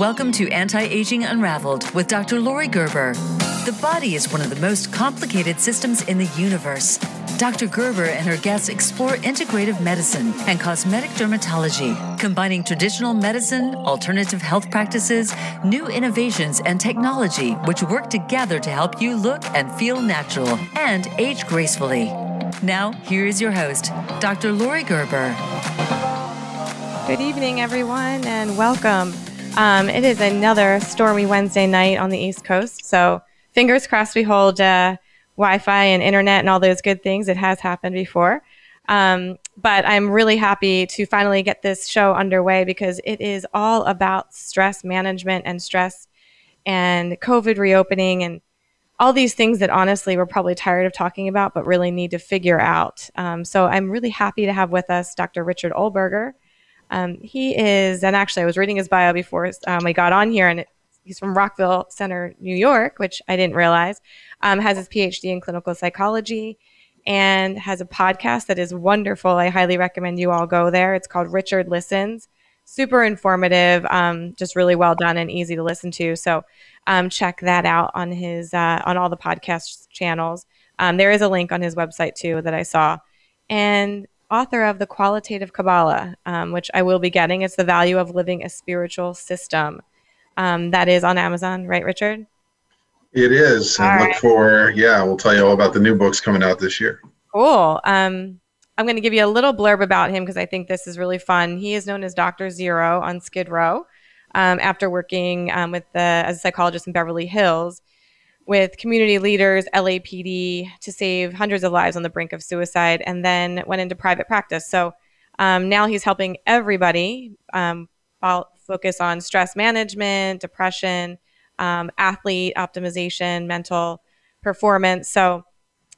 Welcome to Anti Aging Unraveled with Dr. Lori Gerber. The body is one of the most complicated systems in the universe. Dr. Gerber and her guests explore integrative medicine and cosmetic dermatology, combining traditional medicine, alternative health practices, new innovations, and technology which work together to help you look and feel natural and age gracefully. Now, here is your host, Dr. Lori Gerber. Good evening, everyone, and welcome. Um, it is another stormy Wednesday night on the East Coast, so fingers crossed we hold uh, Wi-Fi and internet and all those good things. It has happened before, um, but I'm really happy to finally get this show underway because it is all about stress management and stress and COVID reopening and all these things that honestly we're probably tired of talking about, but really need to figure out. Um, so I'm really happy to have with us Dr. Richard Oelberger. Um, he is, and actually, I was reading his bio before um, we got on here, and it, he's from Rockville Center, New York, which I didn't realize. Um, has his PhD in clinical psychology and has a podcast that is wonderful. I highly recommend you all go there. It's called Richard Listens. Super informative, um, just really well done and easy to listen to. So um, check that out on his uh, on all the podcast channels. Um, there is a link on his website too that I saw. And author of The Qualitative Kabbalah, um, which I will be getting. It's The Value of Living a Spiritual System. Um, that is on Amazon, right, Richard? It is. All and right. look for, yeah, we'll tell you all about the new books coming out this year. Cool. Um, I'm going to give you a little blurb about him because I think this is really fun. He is known as Dr. Zero on Skid Row um, after working um, with the, as a psychologist in Beverly Hills with community leaders, LAPD, to save hundreds of lives on the brink of suicide, and then went into private practice. So um, now he's helping everybody um, focus on stress management, depression, um, athlete optimization, mental performance. So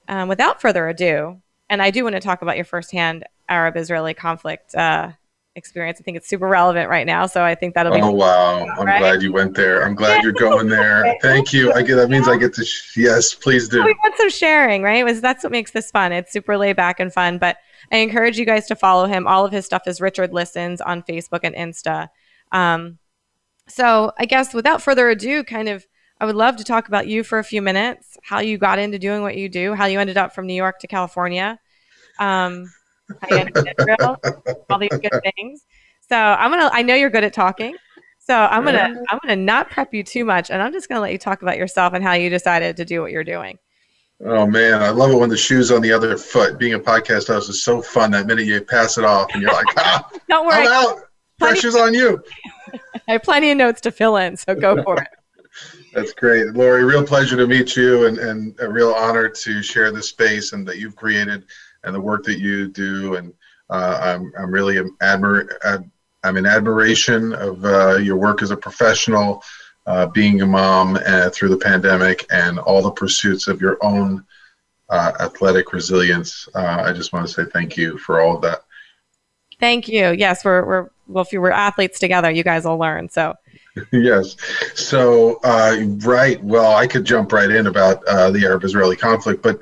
um, without further ado, and I do want to talk about your firsthand Arab Israeli conflict uh, experience. I think it's super relevant right now. So I think that'll be. Oh wow! I'm right? glad you went there. I'm glad you're going there. Thank you. I get that means I get to. Sh- yes, please do. We got some sharing, right? Was that's what makes this fun. It's super laid back and fun. But I encourage you guys to follow him. All of his stuff is Richard Listens on Facebook and Insta. Um, so I guess without further ado, kind of. I would love to talk about you for a few minutes, how you got into doing what you do, how you ended up from New York to California. Um, Israel, all these good things. So I'm gonna. I know you're good at talking, so I'm gonna. I'm gonna not prep you too much, and I'm just gonna let you talk about yourself and how you decided to do what you're doing. Oh man, I love it when the shoe's on the other foot. Being a podcast host is so fun. That minute you pass it off, and you're like, ah, "Don't worry, I'm out. Pressure's on you." I have plenty of notes to fill in, so go for it. That's great, Lori. Real pleasure to meet you, and, and a real honor to share this space and that you've created and the work that you do. And uh, I'm, I'm really admir- ad- I'm in admiration of uh, your work as a professional, uh, being a mom uh, through the pandemic, and all the pursuits of your own uh, athletic resilience. Uh, I just want to say thank you for all of that. Thank you. Yes, we're, we're well, if you were athletes together, you guys will learn. So yes. So, uh, right. Well, I could jump right in about uh, the Arab Israeli conflict, but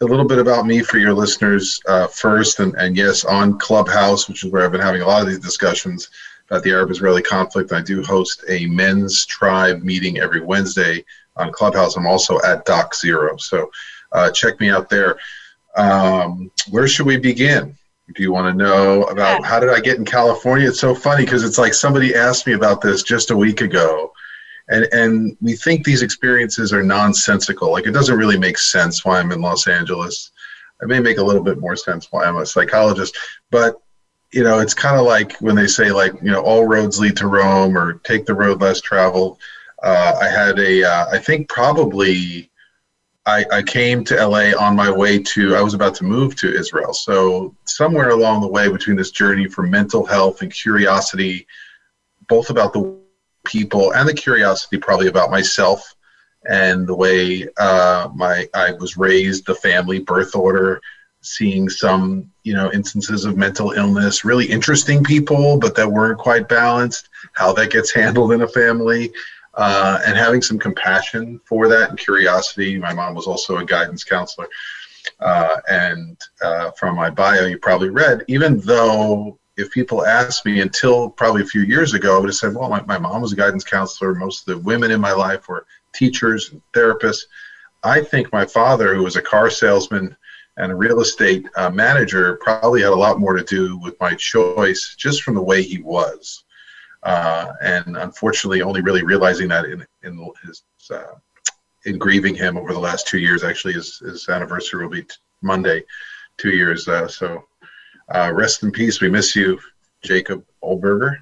a little bit about me for your listeners uh, first, and, and yes, on Clubhouse, which is where I've been having a lot of these discussions about the Arab-Israeli conflict. I do host a men's tribe meeting every Wednesday on Clubhouse. I'm also at Doc Zero, so uh, check me out there. Um, where should we begin? Do you want to know about how did I get in California? It's so funny because it's like somebody asked me about this just a week ago and and we think these experiences are nonsensical. Like it doesn't really make sense why i'm in los angeles. It may make a little bit more sense why i'm a psychologist but you know it's kind of like when they say like you know all roads lead to rome or take the road less traveled. Uh, i had a uh, I think probably I, I came to LA on my way to, I was about to move to Israel. So, somewhere along the way between this journey for mental health and curiosity, both about the people and the curiosity probably about myself and the way uh, my I was raised, the family birth order, seeing some you know instances of mental illness, really interesting people, but that weren't quite balanced. How that gets handled in a family, uh, and having some compassion for that and curiosity. My mom was also a guidance counselor. Uh, and uh, from my bio, you probably read, even though if people asked me until probably a few years ago, I would have said, well, my, my mom was a guidance counselor. Most of the women in my life were teachers and therapists. I think my father, who was a car salesman and a real estate uh, manager, probably had a lot more to do with my choice just from the way he was. Uh, and unfortunately, only really realizing that in, in his uh, in grieving him over the last two years. Actually, his, his anniversary will be t- Monday, two years. Uh, so uh, rest in peace. We miss you, Jacob Oelberger.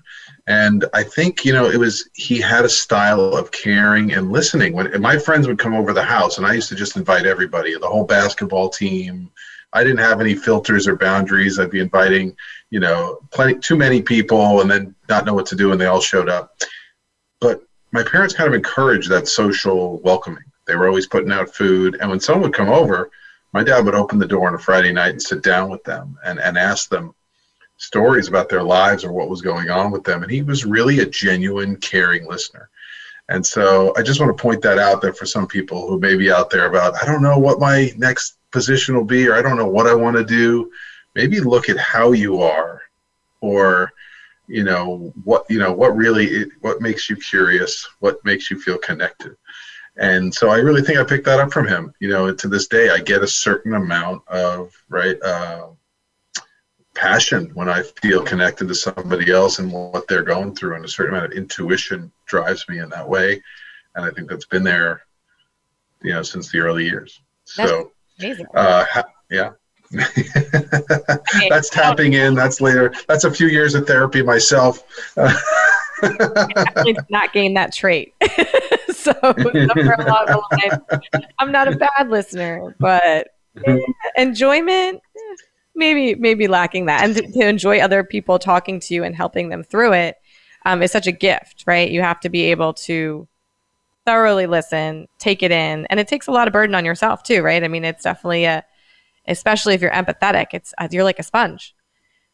And I think, you know, it was, he had a style of caring and listening. When and my friends would come over the house, and I used to just invite everybody, the whole basketball team. I didn't have any filters or boundaries. I'd be inviting, you know, plenty, too many people and then not know what to do, and they all showed up. But my parents kind of encouraged that social welcoming. They were always putting out food. And when someone would come over, my dad would open the door on a Friday night and sit down with them and, and ask them stories about their lives or what was going on with them. And he was really a genuine, caring listener. And so I just want to point that out there for some people who may be out there about, I don't know what my next position will be, or I don't know what I want to do. Maybe look at how you are, or you know what you know what really what makes you curious, what makes you feel connected. And so I really think I picked that up from him. You know, to this day, I get a certain amount of right uh, passion when I feel connected to somebody else and what they're going through, and a certain amount of intuition drives me in that way. And I think that's been there, you know, since the early years. So, uh, ha- yeah. that's tapping in. That's later. That's a few years of therapy myself. I not gain that trait. so I'm not a bad listener, but eh, enjoyment, maybe maybe lacking that, and to, enjoy other people talking to you and helping them through it um, is such a gift, right? You have to be able to thoroughly listen, take it in, and it takes a lot of burden on yourself too, right? I mean, it's definitely a, especially if you're empathetic, it's you're like a sponge.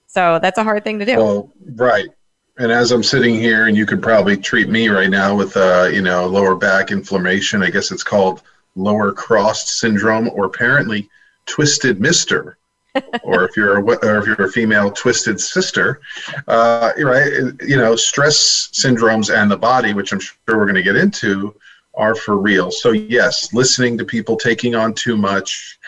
So that's a hard thing to do. Well, right. And as I'm sitting here, and you could probably treat me right now with, uh, you know, lower back inflammation. I guess it's called lower crossed syndrome, or apparently twisted mister, or if you're a, or if you're a female, twisted sister. Uh, right? You know, stress syndromes and the body, which I'm sure we're going to get into, are for real. So yes, listening to people taking on too much,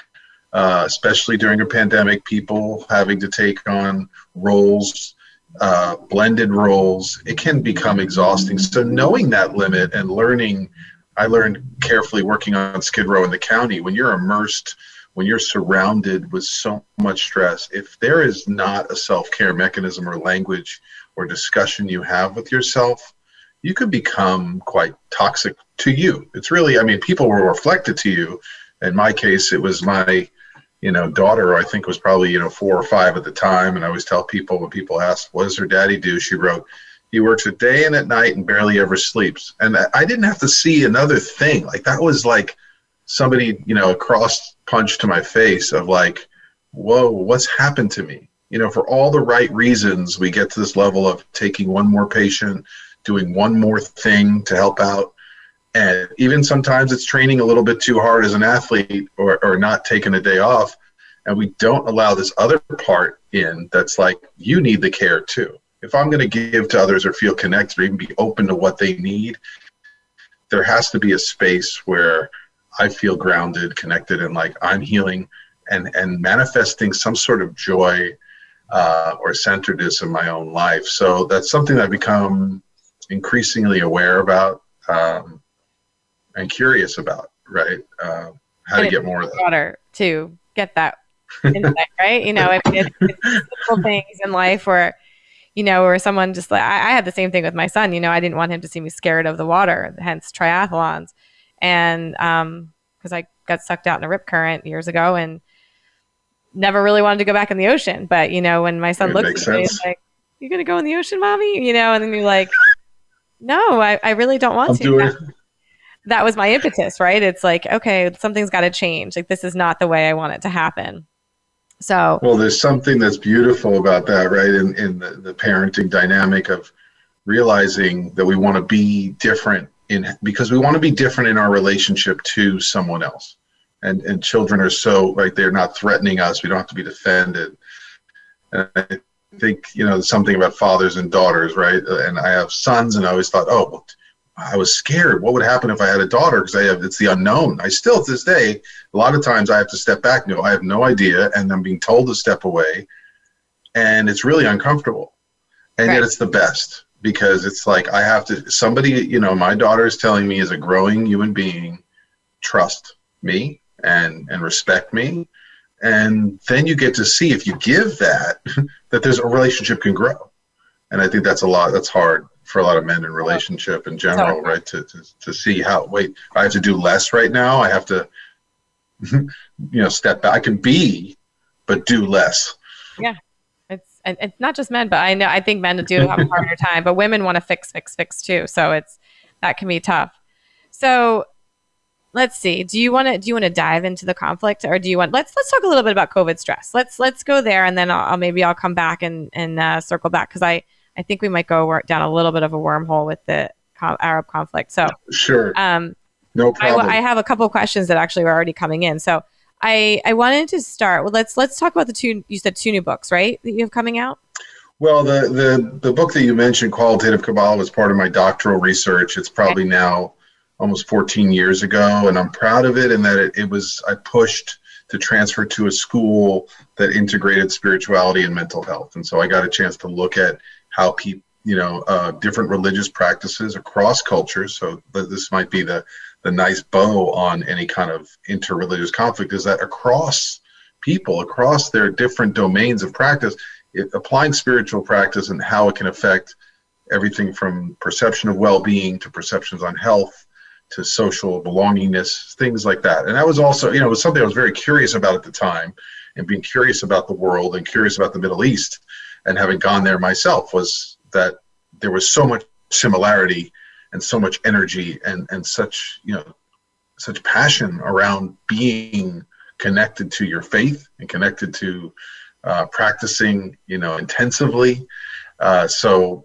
uh, especially during a pandemic, people having to take on roles uh, blended roles, it can become exhausting. So knowing that limit and learning, I learned carefully working on Skid Row in the county. When you're immersed, when you're surrounded with so much stress, if there is not a self-care mechanism or language or discussion you have with yourself, you could become quite toxic to you. It's really, I mean, people will reflect it to you. In my case, it was my you know, daughter, I think was probably, you know, four or five at the time. And I always tell people when people ask, what does her daddy do? She wrote, he works a day and at night and barely ever sleeps. And I didn't have to see another thing. Like that was like somebody, you know, a cross punch to my face of like, whoa, what's happened to me? You know, for all the right reasons, we get to this level of taking one more patient, doing one more thing to help out and even sometimes it's training a little bit too hard as an athlete or, or not taking a day off. And we don't allow this other part in that's like you need the care too. If i'm going to give to others or feel connected or even be open to what they need there has to be a space where i feel grounded connected and like i'm healing and and manifesting some sort of joy uh, or centeredness in my own life. So that's something i've become increasingly aware about um, and curious about, right? Uh, how and to get more of that. Water to get that insight, right? You know, I mean, it's, it's simple things in life where, you know, where someone just like, I, I had the same thing with my son, you know, I didn't want him to see me scared of the water, hence triathlons. And, um, cause I got sucked out in a rip current years ago and never really wanted to go back in the ocean. But, you know, when my son looks at me, he's like, "You're gonna go in the ocean, mommy? You know, and then you're like, no, I, I really don't want I'm to. Doing, that was my impetus, right? It's like, okay, something's got to change. Like, this is not the way I want it to happen. So, well, there's something that's beautiful about that, right? In, in the, the parenting dynamic of realizing that we want to be different in because we want to be different in our relationship to someone else. And, and children are so right they're not threatening us we don't have to be defended and I think you know something about fathers and daughters, right? And I have sons, and I always thought, oh, well, I was scared. What would happen if I had a daughter? Because I have it's the unknown. I still to this day, a lot of times I have to step back. No, I have no idea, and I'm being told to step away, and it's really uncomfortable, and right. yet it's the best because it's like I have to. Somebody, you know, my daughter is telling me as a growing human being, trust me and and respect me, and then you get to see if you give that that there's a relationship can grow, and I think that's a lot. That's hard for a lot of men in relationship in general, right? To, to, to see how, wait, I have to do less right now. I have to, you know, step back. I can be, but do less. Yeah. It's, it's not just men, but I know, I think men do have a harder time, but women want to fix, fix, fix too. So it's, that can be tough. So let's see. Do you want to, do you want to dive into the conflict or do you want, let's, let's talk a little bit about COVID stress. Let's, let's go there and then I'll, I'll maybe I'll come back and, and uh, circle back. Cause I, I think we might go down a little bit of a wormhole with the Arab conflict. So sure. Um, no problem. I, I have a couple of questions that actually were already coming in. So I I wanted to start. Well, let's let's talk about the two. You said two new books, right? That you have coming out. Well, the the the book that you mentioned, Qualitative Kabbalah, was part of my doctoral research. It's probably okay. now almost 14 years ago, and I'm proud of it in that it, it was I pushed to transfer to a school that integrated spirituality and mental health, and so I got a chance to look at how people, you know, uh, different religious practices across cultures. So this might be the the nice bow on any kind of interreligious conflict is that across people, across their different domains of practice, it, applying spiritual practice and how it can affect everything from perception of well-being to perceptions on health to social belongingness, things like that. And that was also, you know, was something I was very curious about at the time and being curious about the world and curious about the Middle East and having gone there myself was that there was so much similarity and so much energy and and such you know such passion around being connected to your faith and connected to uh, practicing you know intensively uh, so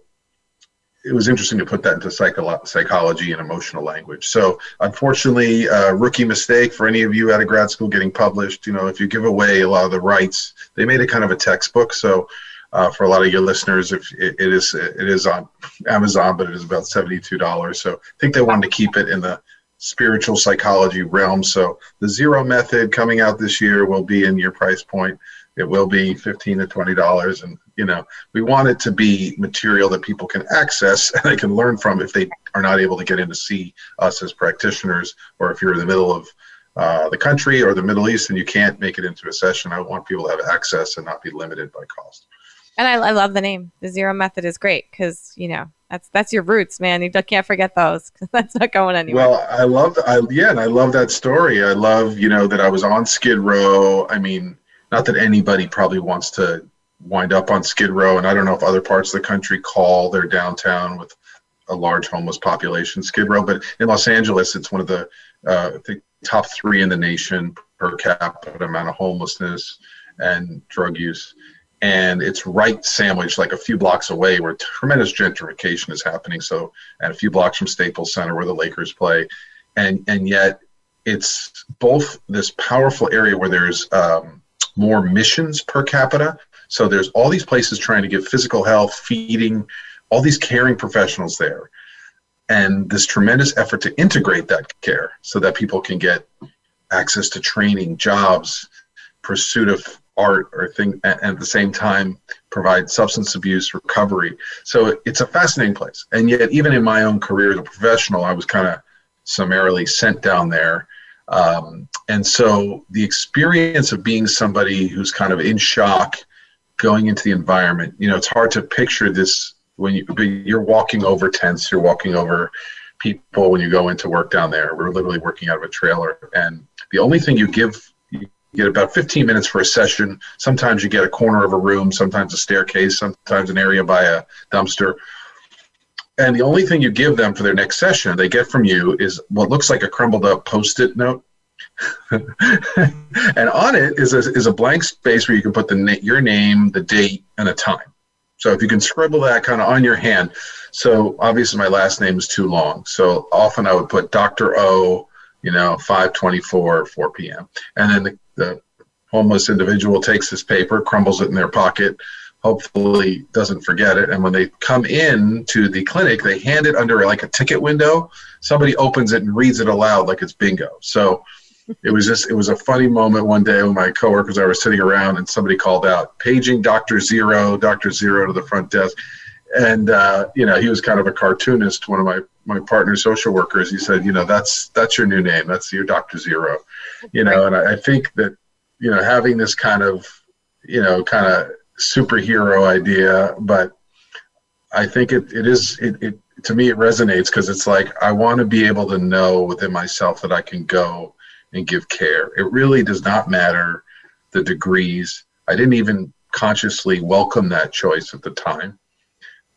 it was interesting to put that into psycho- psychology and emotional language. So, unfortunately, uh, rookie mistake for any of you out of grad school getting published. You know, if you give away a lot of the rights, they made it kind of a textbook. So, uh, for a lot of your listeners. If it, it is it is on Amazon, but it is about seventy two dollars. So I think they wanted to keep it in the spiritual psychology realm. So the zero method coming out this year will be in your price point. It will be fifteen to twenty dollars, and you know we want it to be material that people can access and they can learn from if they are not able to get in to see us as practitioners, or if you're in the middle of uh, the country or the Middle East and you can't make it into a session. I want people to have access and not be limited by cost. And I, I love the name. The Zero Method is great because you know that's that's your roots, man. You can't forget those. that's not going anywhere. Well, I love, I yeah, and I love that story. I love, you know, that I was on Skid Row. I mean, not that anybody probably wants to wind up on Skid Row, and I don't know if other parts of the country call their downtown with a large homeless population Skid Row, but in Los Angeles, it's one of the uh, I think top three in the nation per capita amount of homelessness and drug use and it's right sandwiched like a few blocks away where tremendous gentrification is happening. So, at a few blocks from Staples Center where the Lakers play, and and yet it's both this powerful area where there's um, more missions per capita. So there's all these places trying to give physical health, feeding, all these caring professionals there, and this tremendous effort to integrate that care so that people can get access to training, jobs, pursuit of art or thing and at the same time provide substance abuse recovery. So it's a fascinating place. And yet even in my own career as a professional i was kind of summarily sent down there. Um, and so the experience of being somebody who's kind of in shock going into the environment you know it's hard to picture this when you you're walking over tents you're walking over people when you go into work down there. We're literally working out of a trailer. And the only thing you give you get about 15 minutes for a session. Sometimes you get a corner of a room, sometimes a staircase, sometimes an area by a dumpster. And the only thing you give them for their next session, they get from you is what looks like a crumbled up post it note. and on it is a, is a blank space where you can put the your name, the date, and a time. So if you can scribble that kind of on your hand. So obviously my last name is too long. So often I would put Dr. O, you know, 524, 4 p.m. And then the, the homeless individual takes this paper, crumbles it in their pocket, hopefully doesn't forget it. And when they come in to the clinic, they hand it under like a ticket window. Somebody opens it and reads it aloud like it's bingo. So it was just it was a funny moment one day when my coworkers I was sitting around and somebody called out paging Doctor Zero, Doctor Zero to the front desk, and uh, you know he was kind of a cartoonist. One of my my partner social workers, he said, you know that's that's your new name. That's your Doctor Zero, you know. And I, I think that you know having this kind of you know kind of superhero idea, but I think it, it is it, it to me it resonates because it's like I want to be able to know within myself that I can go and give care. It really does not matter the degrees. I didn't even consciously welcome that choice at the time,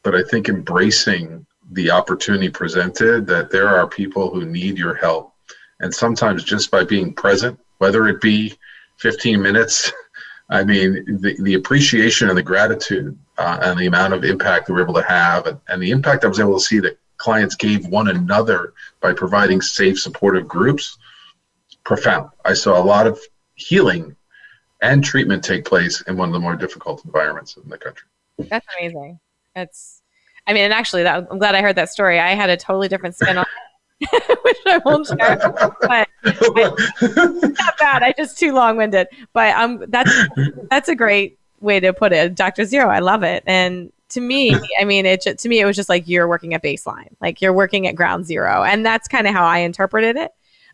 but I think embracing the opportunity presented that there are people who need your help. And sometimes just by being present, whether it be 15 minutes I mean, the, the appreciation and the gratitude uh, and the amount of impact that we're able to have, and, and the impact I was able to see that clients gave one another by providing safe, supportive groups, profound. I saw a lot of healing and treatment take place in one of the more difficult environments in the country. That's amazing. That's, I mean, and actually, that, I'm glad I heard that story. I had a totally different spin on it, which I won't share. But I, not bad. I just too long winded. But um, that's that's a great way to put it. Doctor Zero. I love it. And to me, I mean, it to me it was just like you're working at baseline, like you're working at ground zero, and that's kind of how I interpreted it.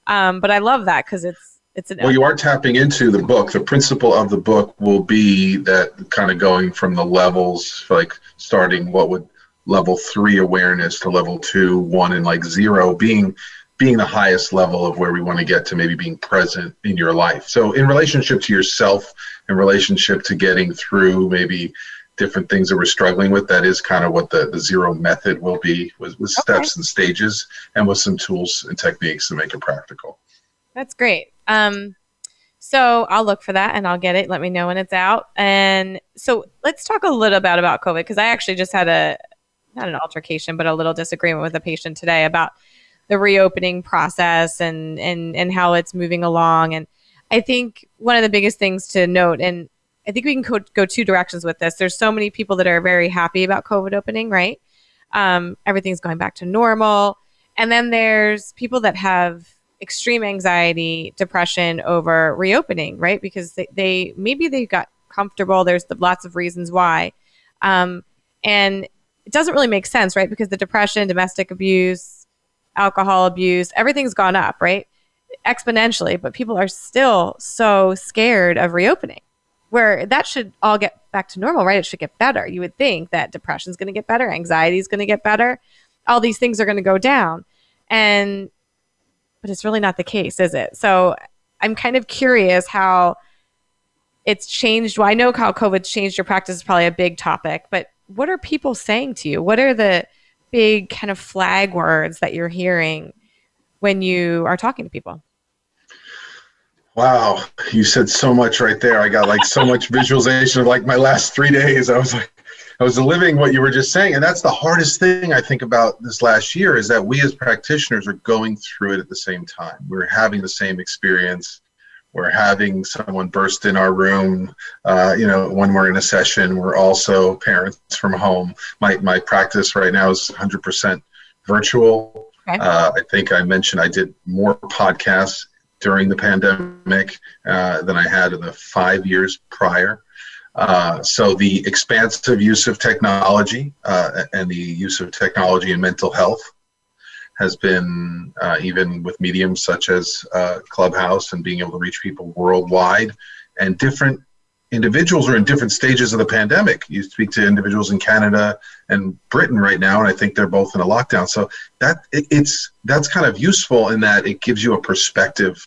Um, but I love that because it's it's an well, you are tapping into the book. The principle of the book will be that kind of going from the levels, like starting what would level three awareness to level two, one, and like zero being being the highest level of where we want to get to maybe being present in your life. So in relationship to yourself, in relationship to getting through maybe different things that we're struggling with, that is kind of what the, the zero method will be with, with okay. steps and stages and with some tools and techniques to make it practical. That's great. Um, so I'll look for that and I'll get it. Let me know when it's out. And so let's talk a little bit about COVID because I actually just had a, not an altercation, but a little disagreement with a patient today about the reopening process and and and how it's moving along. And I think one of the biggest things to note, and I think we can go, go two directions with this. There's so many people that are very happy about COVID opening, right? Um, everything's going back to normal, and then there's people that have extreme anxiety, depression over reopening, right? Because they, they maybe they got comfortable. There's lots of reasons why. Um, and it doesn't really make sense, right? Because the depression, domestic abuse, alcohol abuse, everything's gone up, right? Exponentially, but people are still so scared of reopening. Where that should all get back to normal, right? It should get better. You would think that depression is going to get better, anxiety is going to get better, all these things are going to go down. And but it's really not the case, is it? So I'm kind of curious how it's changed. Well, I know how COVID's changed your practice is probably a big topic, but what are people saying to you? What are the big kind of flag words that you're hearing when you are talking to people? Wow, you said so much right there. I got like so much visualization of like my last three days. I was like, I was living what you were just saying. And that's the hardest thing I think about this last year is that we as practitioners are going through it at the same time. We're having the same experience we're having someone burst in our room uh, you know when we're in a session we're also parents from home. My, my practice right now is 100% virtual. Okay. uh, i think i mentioned i did more podcasts during the pandemic uh, than i had in the five years prior. Uh, so the expansive use of technology uh, and the use of technology in mental health has been uh, even with mediums such as uh, Clubhouse and being able to reach people worldwide. And different individuals are in different stages of the pandemic. You speak to individuals in Canada and Britain right now, and I think they're both in a lockdown. So that it, it's that's kind of useful in that it gives you a perspective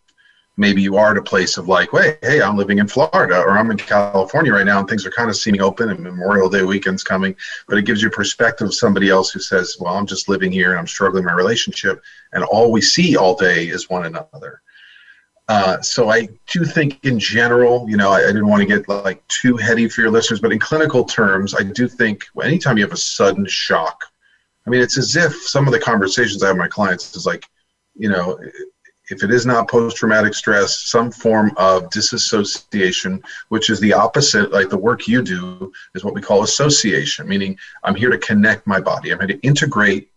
maybe you are at a place of like, wait, hey, I'm living in Florida or I'm in California right now and things are kind of seeming open and Memorial Day weekend's coming. But it gives you perspective of somebody else who says, well, I'm just living here and I'm struggling my relationship. And all we see all day is one another. Uh, so I do think in general, you know, I, I, didn't want to get like too heady for your listeners, but in clinical terms, I do think anytime you have a sudden shock, I mean, it's as if some of the conversations I have with my clients is like, you know, if it is not post-traumatic stress some form of disassociation which is the opposite like the work you do is what we call association meaning i'm here to connect my body. I'm here to integrate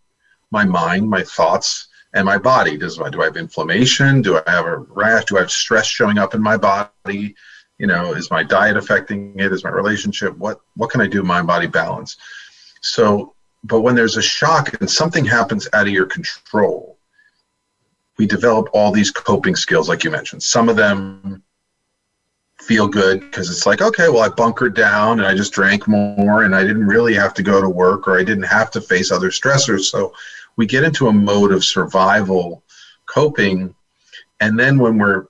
my mind my thoughts and my body. Does do i have inflammation? Do i have a rash? Do i have stress showing up in my body? You know is my diet affecting it? Is my relationship? What what can i do mind body balance? So but when there's a shock and something happens out of your control we develop all these coping skills like you mentioned. Some of them feel good because it's like okay well i bunkered down and i just drank more and i didn't really have to go to work or i didn't have to face other stressors. So we get into a mode of survival coping. And then when we're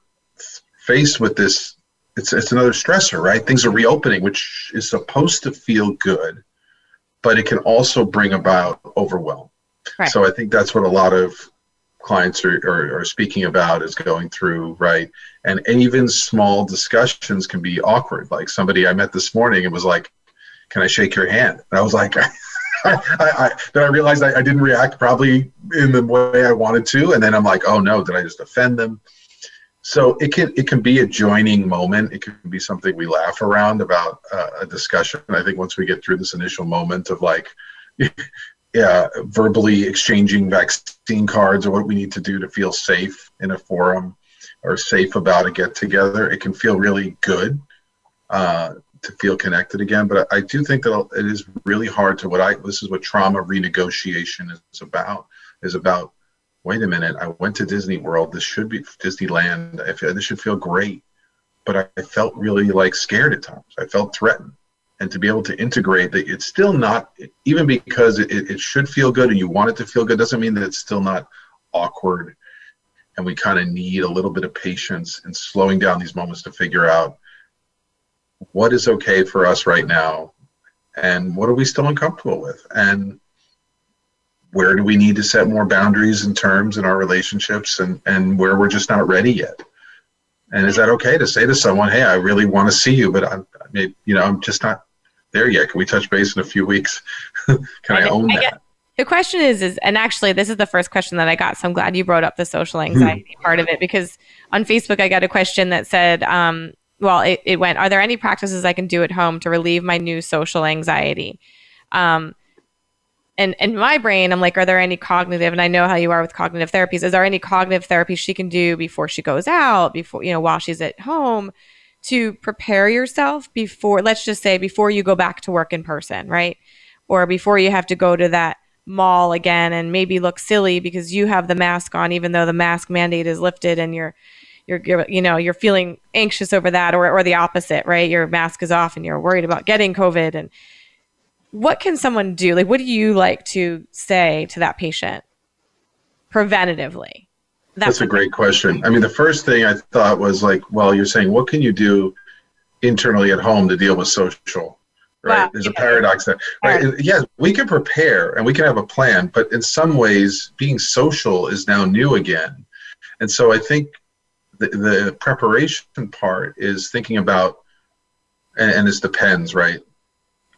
faced with this it's it's another stressor right? Things are reopening which is supposed to feel good but it can also bring about overwhelm. Right. so i think that's what a lot of clients are, are, are, speaking about is going through, right? And, and even small discussions can be awkward. Like somebody I met this morning and was like, Can I shake your hand? And I was like, I, I, then I realized I, I didn't react probably in the way I wanted to. And then I'm like, oh no, did I just offend them? So it can it can be a joining moment. It can be something we laugh around about uh, a discussion. I think once we get through this initial moment of like, yeah, verbally exchanging vaccine cards or what we need to do to feel safe in a forum or safe about a get together, it can feel really good uh, to feel connected again. But I, I do think that it is really hard to what I this is what trauma renegotiation is about is about. Wait a minute, I went to Disney World. This should be Disneyland. I feel, this should feel great, but I felt really like scared at times. I felt threatened and to be able to integrate that it's still not even because it, it should feel good and you want it to feel good doesn't mean that it's still not awkward. And we kind of need a little bit of patience and slowing down these moments to figure out what is okay for us right now and what are we still uncomfortable with? And where do we need to set more boundaries and terms in our relationships and and where we're just not ready yet? And is that okay to say to someone hey i really want to see you but i'm you know i'm just not there yet. Can we touch base in a few weeks? Can I, I own I that? Get, the question is, is, and actually, this is the first question that I got. So I'm glad you brought up the social hmm. anxiety part of it because on Facebook, I got a question that said, um, well, it, it went, are there any practices I can do at home to relieve my new social anxiety? Um, and in my brain, I'm like, are there any cognitive, and I know how you are with cognitive therapies, is there any cognitive therapy she can do before she goes out, before, you know, while she's at home? To prepare yourself before, let's just say, before you go back to work in person, right? Or before you have to go to that mall again and maybe look silly because you have the mask on, even though the mask mandate is lifted and you're, you're, you're you know, you're feeling anxious over that or, or the opposite, right? Your mask is off and you're worried about getting COVID. And what can someone do? Like, what do you like to say to that patient preventatively? That's, That's a great question. I mean, the first thing I thought was like, well, you're saying, what can you do internally at home to deal with social? Right? Wow. There's a paradox there. Right? right. Yes, we can prepare and we can have a plan, but in some ways, being social is now new again. And so I think the, the preparation part is thinking about, and, and this depends, right?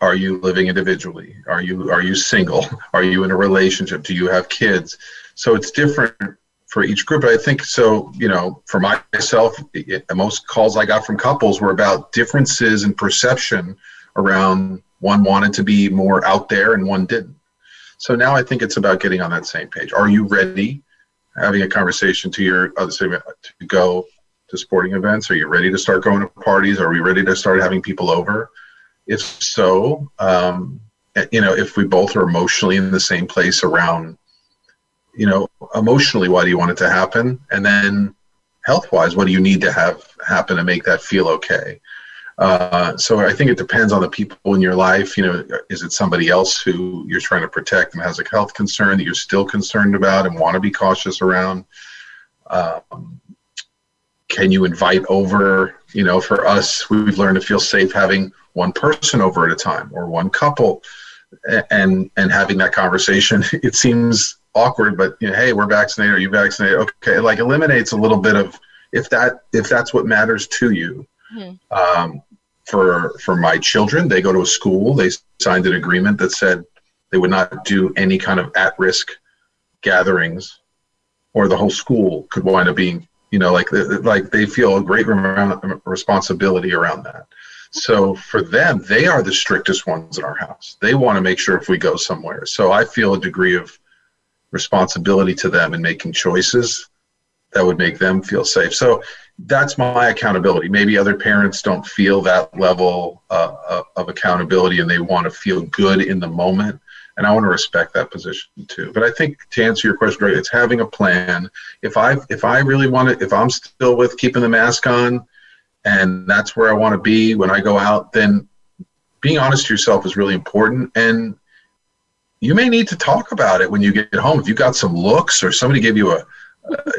Are you living individually? Are you are you single? Are you in a relationship? Do you have kids? So it's different for each group. But I think so. You know, for myself, it, most calls I got from couples were about differences in perception around one wanted to be more out there and one didn't. So now I think it's about getting on that same page. Are you ready? Having a conversation to your uh, other uh, to go to sporting events. Are you ready to start going to parties? Are we ready to start having people over? If so, um, eh, you know, if we both are emotionally in the same place around you know, emotionally, why do you want it to happen? And then health wise, what do you need to have happen to make that feel okay? Uh, so I think it depends on the people in your life. You know, is it somebody else who you're trying to protect and has a health concern that you're still concerned about and want to be cautious around? Um, can you invite over? You know, for us, we've learned to feel safe having one person over at a time or one couple, and and having that conversation. It seems awkward, but you know, hey, we're vaccinated. Are you vaccinated? Okay, like eliminates a little bit of if that if that's what matters to you. Mm-hmm. Um, for for my children, they go to a school. They signed an agreement that said they would not do any kind of at risk gatherings or the whole school could wind up being you know like like they feel a great responsibility around that so for them they are the strictest ones in our house they want to make sure if we go somewhere so i feel a degree of responsibility to them in making choices that would make them feel safe so that's my accountability maybe other parents don't feel that level uh, uh of accountability and they want to feel good in the moment and I want to respect that position too. But I think to answer your question, right, it's having a plan. If I if I really want to, if I'm still with keeping the mask on, and that's where I want to be when I go out, then being honest to yourself is really important. And you may need to talk about it when you get home. If you got some looks or somebody gave you a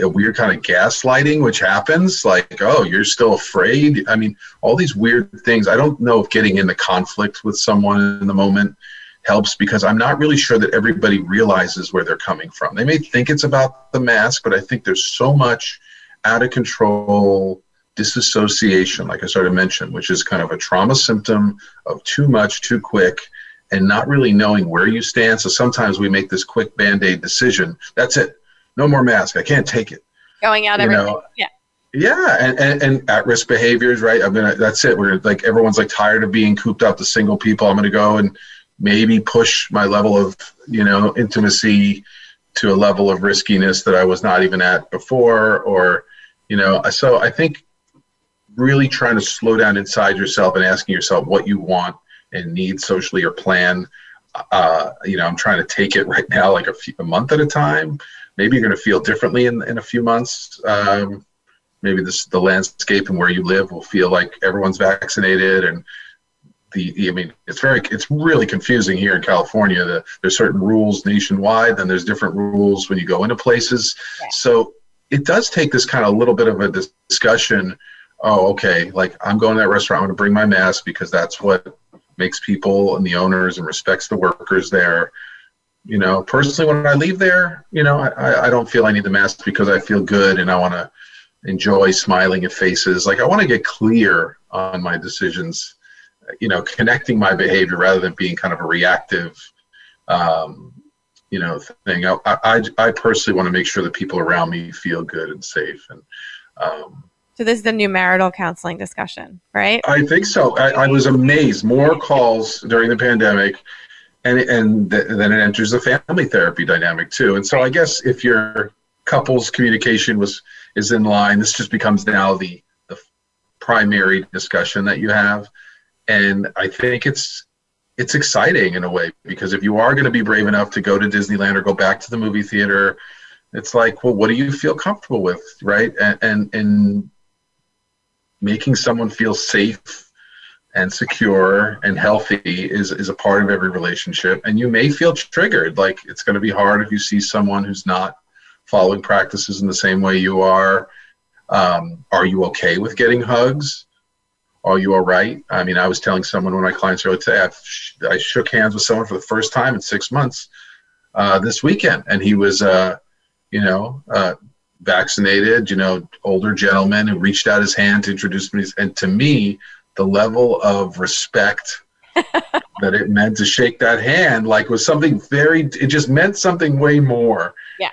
a weird kind of gaslighting, which happens, like, oh, you're still afraid. I mean, all these weird things. I don't know if getting into conflict with someone in the moment helps because I'm not really sure that everybody realizes where they're coming from. They may think it's about the mask, but I think there's so much out of control disassociation, like I started to mention, which is kind of a trauma symptom of too much, too quick, and not really knowing where you stand. So sometimes we make this quick band aid decision. That's it. No more mask. I can't take it. Going out every day. Yeah. Yeah, and, and, and at risk behaviors, right? I mean, that's it. We're like everyone's like tired of being cooped up to single people. I'm going to go and maybe push my level of you know intimacy to a level of riskiness that I was not even at before, or you know, so I think really trying to slow down inside yourself and asking yourself what you want and need socially or plan. Uh, you know, I'm trying to take it right now, like a, few, a month at a time. Maybe you're going to feel differently in, in a few months. Um, maybe this, the landscape and where you live will feel like everyone's vaccinated and the, I mean, it's very, it's really confusing here in California. The, there's certain rules nationwide, then there's different rules when you go into places. Yeah. So it does take this kind of little bit of a discussion. Oh, okay, like I'm going to that restaurant, I'm going to bring my mask because that's what makes people and the owners and respects the workers there. You know, personally, when I leave there, you know, I, I don't feel I need the mask because I feel good and I want to enjoy smiling at faces. Like I want to get clear on my decisions you know, connecting my behavior rather than being kind of a reactive, um, you know, thing. I, I, I personally want to make sure that people around me feel good and safe. And um, so this is the new marital counseling discussion, right? I think so. I, I was amazed. More calls during the pandemic, and and th- then it enters the family therapy dynamic too. And so I guess if your couples communication was is in line, this just becomes now the the primary discussion that you have and I think it's it's exciting in a way because if you are going to be brave enough to go to Disneyland or go back to the movie theater, it's like, well, what do you feel comfortable with, right? And and, and making someone feel safe and secure and healthy is is a part of every relationship. And you may feel triggered, like it's going to be hard if you see someone who's not following practices in the same way you are. Um, are you okay with getting hugs? are you all right? I mean, I was telling someone, when my clients earlier today, I, I shook hands with someone for the first time in six months uh, this weekend, and he was, uh, you know, uh, vaccinated, you know, older gentleman who reached out his hand to introduce me. And to me, the level of respect that it meant to shake that hand, like, was something very, it just meant something way more. Yeah.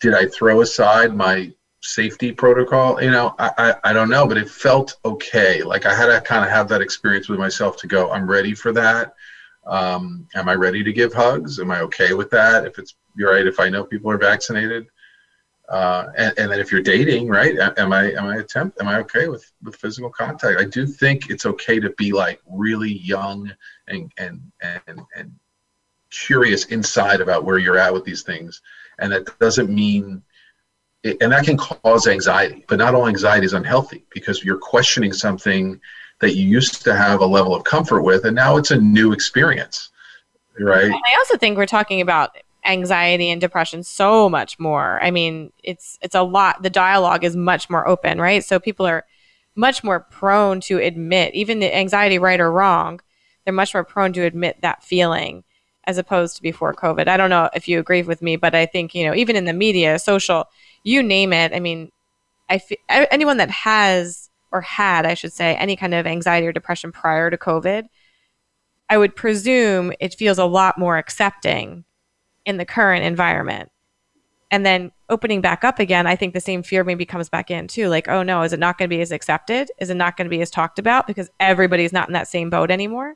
Did I throw aside my safety protocol you know I, I, I don't know but it felt okay like i had to kind of have that experience with myself to go i'm ready for that um, am i ready to give hugs am i okay with that if it's you're right if i know people are vaccinated uh, and, and then if you're dating right am i am i attempt am i okay with with physical contact? I do think it's okay to be like really young and and and and curious inside about where you're at with these things. And that doesn't mean and that can cause anxiety but not all anxiety is unhealthy because you're questioning something that you used to have a level of comfort with and now it's a new experience right? I also think we're talking about anxiety and depression so much more. I mean it's it's a lot. The dialogue is much more open right? So people are much more prone to admit even the anxiety right or wrong they're much more prone to admit that feeling as opposed to before covid. I don't know if you agree with me but i think you know even in the media social you name it. I mean, I f- anyone that has or had, I should say, any kind of anxiety or depression prior to COVID, I would presume it feels a lot more accepting in the current environment. And then opening back up again, I think the same fear maybe comes back in too. Like, oh no, is it not going to be as accepted? Is it not going to be as talked about because everybody's not in that same boat anymore?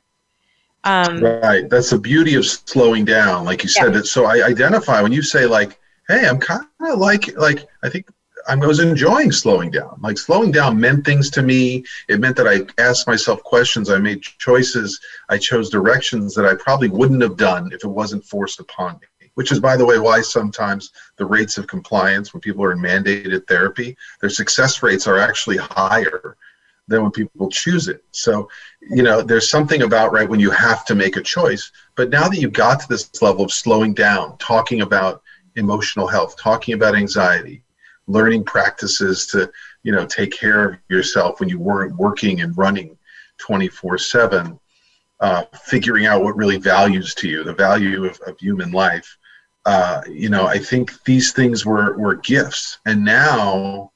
Um, right. That's the beauty of slowing down, like you said. Yeah. so I identify when you say like, "Hey, I'm kind of like like I think I was enjoying slowing down. Like slowing down meant things to me. It meant that I asked myself questions. I made choices. I chose directions that I probably wouldn't have done if it wasn't forced upon me which is, by the way, why sometimes the rates of compliance when people are in mandated therapy, their success rates are actually higher than when people choose it. So, you know, there's something about, right, when you have to make a choice. But now that you've got to this level of slowing down, talking about emotional health, talking about anxiety, learning practices to, you know, take care of yourself when you weren't working and running 24 7. Uh, figuring out what really values to you, the value of, of human life, uh, you know, I think these things were were gifts, and now,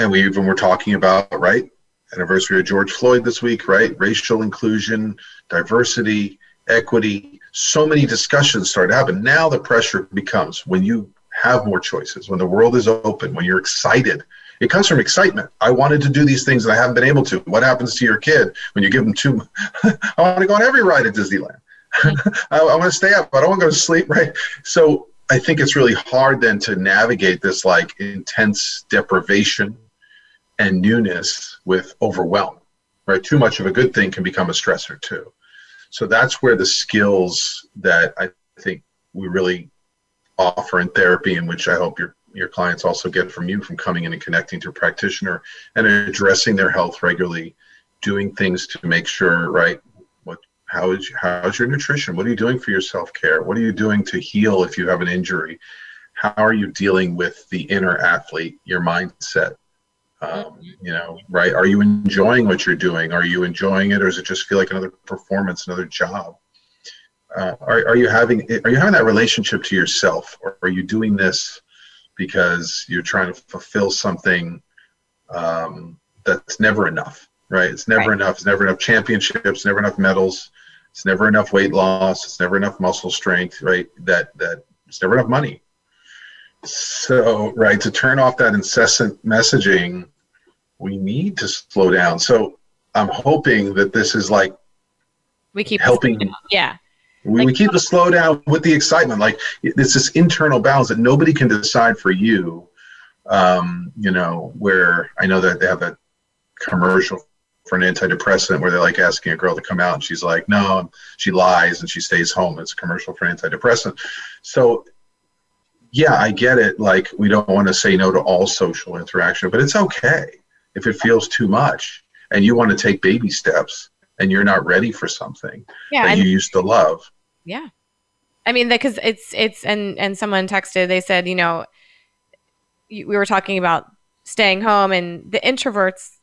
and we even were talking about right anniversary of George Floyd this week, right? Racial inclusion, diversity, equity. So many discussions start to happen. Now the pressure becomes when you have more choices, when the world is open, when you're excited. It comes from excitement. I wanted to do these things and I haven't been able to. What happens to your kid when you give them too? I want to go on every ride at Disneyland. I, I want to stay up. But I don't want to go to sleep. Right. So I think it's really hard then to navigate this like intense deprivation and newness with overwhelm. Right. Too much of a good thing can become a stressor too. So that's where the skills that I think we really offer in therapy, in which I hope your your clients also get from you from coming in and connecting to a practitioner and addressing their health regularly, doing things to make sure, right, how is how's your nutrition? What are you doing for your self care? What are you doing to heal if you have an injury? How are you dealing with the inner athlete, your mindset? Um, mm-hmm. you know, right? Are you enjoying what you're doing? Are you enjoying it, or does it just feel like another performance, another job? Uh, are, are you having are you having that relationship to yourself, or are you doing this because you're trying to fulfill something um, that's never enough? Right? It's never right. enough. It's never enough championships. Never enough medals. It's never enough weight loss. It's never enough muscle strength, right? That that it's never enough money. So, right, to turn off that incessant messaging, we need to slow down. So, I'm hoping that this is like we keep helping. Yeah. We, like, we keep the slow down with the excitement. Like it's this internal balance that nobody can decide for you. Um, you know, where I know that they have that commercial for an antidepressant where they're like asking a girl to come out and she's like no she lies and she stays home. It's a commercial for antidepressant. So yeah i get it. Like we don't want to say no to all social interaction but it's okay if it feels too much and you want to take baby steps and you're not ready for something yeah, that you used to love. Yeah. I mean because it's it's and and someone texted they said you know we were talking about staying home and the introverts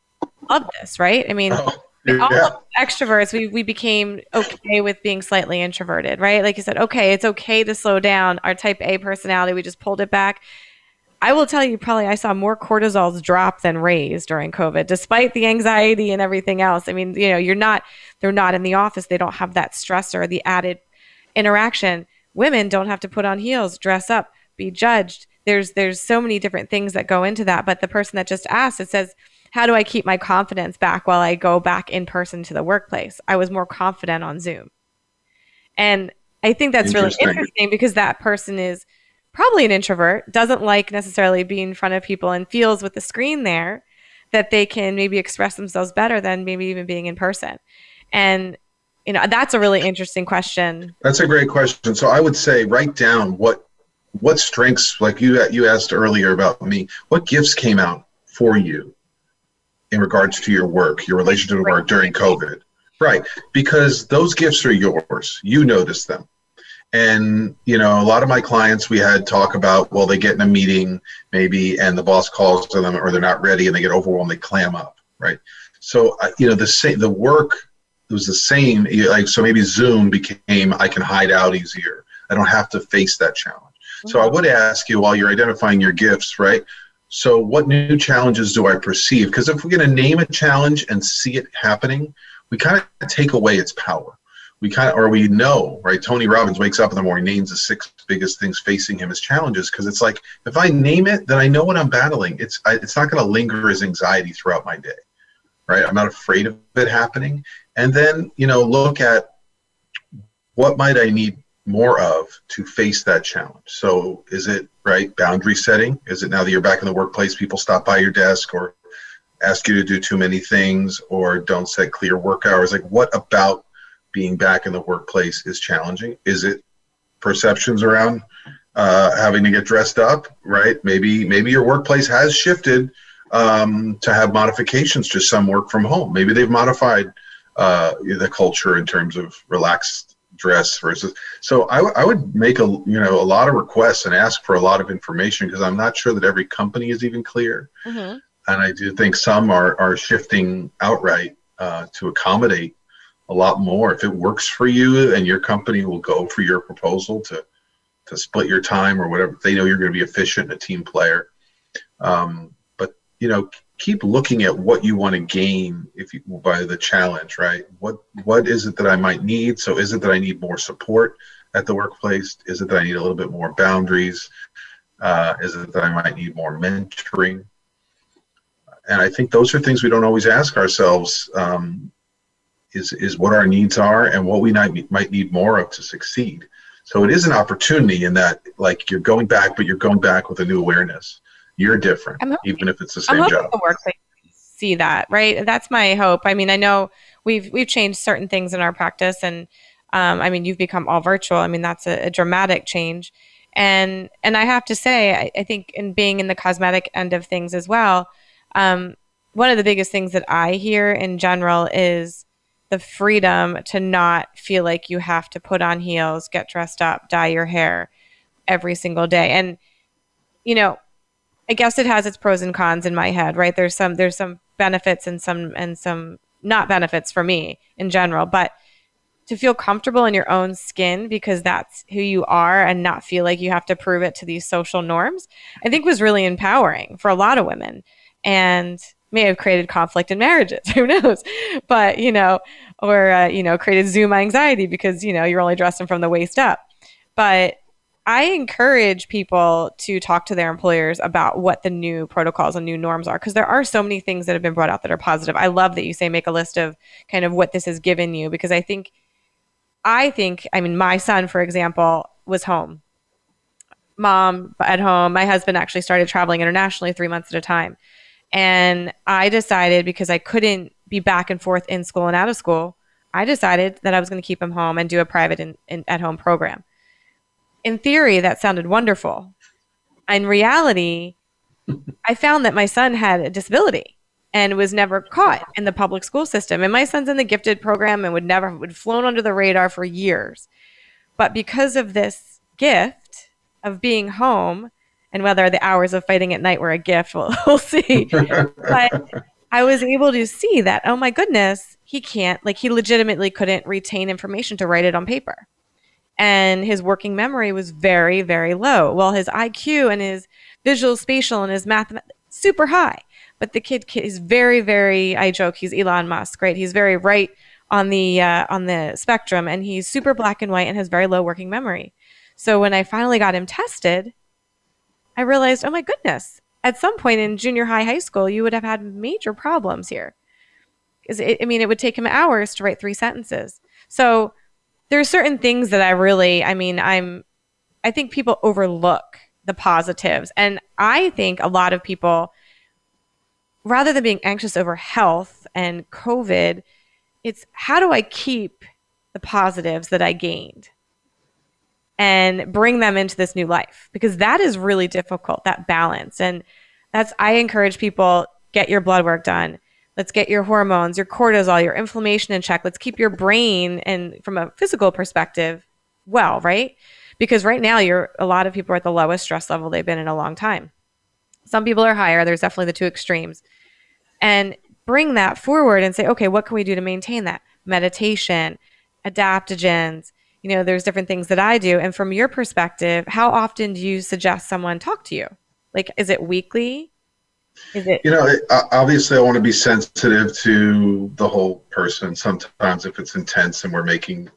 love this, right? I mean, oh, yeah. all extroverts, we, we became okay with being slightly introverted, right? Like you said, okay, it's okay to slow down. Our type A personality, we just pulled it back. I will tell you, probably I saw more cortisols drop than raise during COVID, despite the anxiety and everything else. I mean, you know, you're not, they're not in the office. They don't have that stressor, the added interaction. Women don't have to put on heels, dress up, be judged. There's, there's so many different things that go into that. But the person that just asked, it says, how do I keep my confidence back while I go back in person to the workplace? I was more confident on Zoom. And I think that's really interesting because that person is probably an introvert, doesn't like necessarily being in front of people and feels with the screen there that they can maybe express themselves better than maybe even being in person. And you know, that's a really interesting question. That's a great question. So I would say write down what what strengths like you you asked earlier about me, what gifts came out for you in regards to your work, your relationship to work during COVID. Right. Because those gifts are yours. You notice them. And, you know, a lot of my clients, we had talk about, well, they get in a meeting maybe and the boss calls to them or they're not ready and they get overwhelmed, they clam up. Right. So, uh, you know, the same, the work was the same. Like, so maybe Zoom became, I can hide out easier. I don't have to face that challenge. So I would ask you while you're identifying your gifts, right? So, what new challenges do I perceive? Because if we're going to name a challenge and see it happening, we kind of take away its power. we kind of or we know right tony robbins wakes up in the morning names the six biggest things facing him as challenges because it's like if i name it then i know what i'm battling it's I, it's not going to linger as anxiety throughout my day right i'm not afraid of it happening and then you know look at what might i need more of to face that challenge so is it right boundary setting is it now that you're back in the workplace people stop by your desk or ask you to do too many things or don't set clear work hours like what about being back in the workplace is challenging? Is it perceptions around uh, having to get dressed up? Right? Maybe maybe your workplace has shifted um, to have modifications to some work from home. Maybe they've modified uh, the culture in terms of relaxed dress versus. So I, would make a you know a lot of requests and ask for a lot of information because I'm not sure that every company is even clear. Mm-hmm. And I do think some are, are shifting outright uh, to accommodate a lot more. If it works for you and your company will go for your proposal to to split your time or whatever, they know you're going to be efficient and a team player. Um, but you know, keep looking at what you want to gain if you by the challenge, right? What what is it that I might need? So is it that I need more support at the workplace? Is it that I need a little bit more boundaries? Uh, is it that I might need more mentoring? And I think those are things we don't always ask ourselves. Um, is is what our needs are and what we might might need more of to succeed. So it is an opportunity in that like you're going back, but you're going back with a new awareness. You're different, hoping, even if it's the same job. The workplace see that right. That's my hope. I mean, I know we've we've changed certain things in our practice, and um, I mean, you've become all virtual. I mean, that's a, a dramatic change. And and I have to say, I, I, think in being in the cosmetic end of things as well, um, one of the biggest things that I hear in general is the freedom to not feel like you have to put on heels, get dressed up, dye your hair every single day. And you know, I guess it has its pros and cons in my head, right? There's some there's some benefits and some and some not benefits for me in general, but to feel comfortable in your own skin because that's who you are and not feel like you have to prove it to these social norms, I think was really empowering for a lot of women. And may have created conflict in marriages. Who knows? But, you know, or, uh, you know, created Zoom anxiety because, you know, you're only dressing from the waist up. But I encourage people to talk to their employers about what the new protocols and new norms are because there are so many things that have been brought out that are positive. I love that you say make a list of kind of what this has given you because I think, I think, I mean, my son, for example, was home. Mom at home. My husband actually started traveling internationally three months at a time. And I decided because I couldn't be back and forth in school and out of school, I decided that I was going to keep him home and do a private in, in, at home program. In theory, that sounded wonderful. In reality, I found that my son had a disability and was never caught in the public school system. And my son's in the gifted program and would never would flown under the radar for years. But because of this gift of being home, and whether the hours of fighting at night were a gift, we'll, we'll see. but I was able to see that, oh my goodness, he can't, like, he legitimately couldn't retain information to write it on paper. And his working memory was very, very low. Well, his IQ and his visual, spatial, and his math, super high. But the kid is very, very, I joke, he's Elon Musk, right? He's very right on the uh, on the spectrum and he's super black and white and has very low working memory. So when I finally got him tested, I realized, oh my goodness, at some point in junior high, high school, you would have had major problems here. Because I mean, it would take him hours to write three sentences. So there are certain things that I really, I mean, I'm, I think people overlook the positives. And I think a lot of people, rather than being anxious over health and COVID, it's how do I keep the positives that I gained? and bring them into this new life because that is really difficult that balance and that's i encourage people get your blood work done let's get your hormones your cortisol your inflammation in check let's keep your brain and from a physical perspective well right because right now you're a lot of people are at the lowest stress level they've been in a long time some people are higher there's definitely the two extremes and bring that forward and say okay what can we do to maintain that meditation adaptogens you know, there's different things that I do. And from your perspective, how often do you suggest someone talk to you? Like, is it weekly? Is it? You know, obviously, I want to be sensitive to the whole person. Sometimes, if it's intense and we're making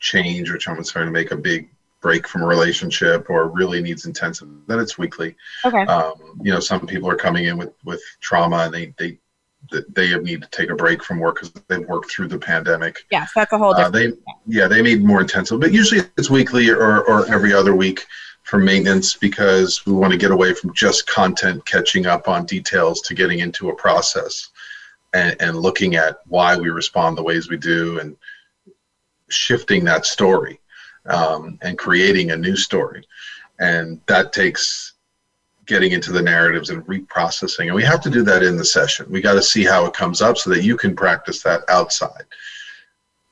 change or someone's trying to make a big break from a relationship or really needs intensive, then it's weekly. Okay. Um, you know, some people are coming in with with trauma and they they they need to take a break from work because they've worked through the pandemic. Yes, that's a whole Uh, they yeah they need more intensive, but usually it's weekly or or every other week for maintenance because we want to get away from just content catching up on details to getting into a process and, and looking at why we respond the ways we do and shifting that story um, and creating a new story. And that takes getting into the narratives and reprocessing. And we have to do that in the session. We got to see how it comes up so that you can practice that outside.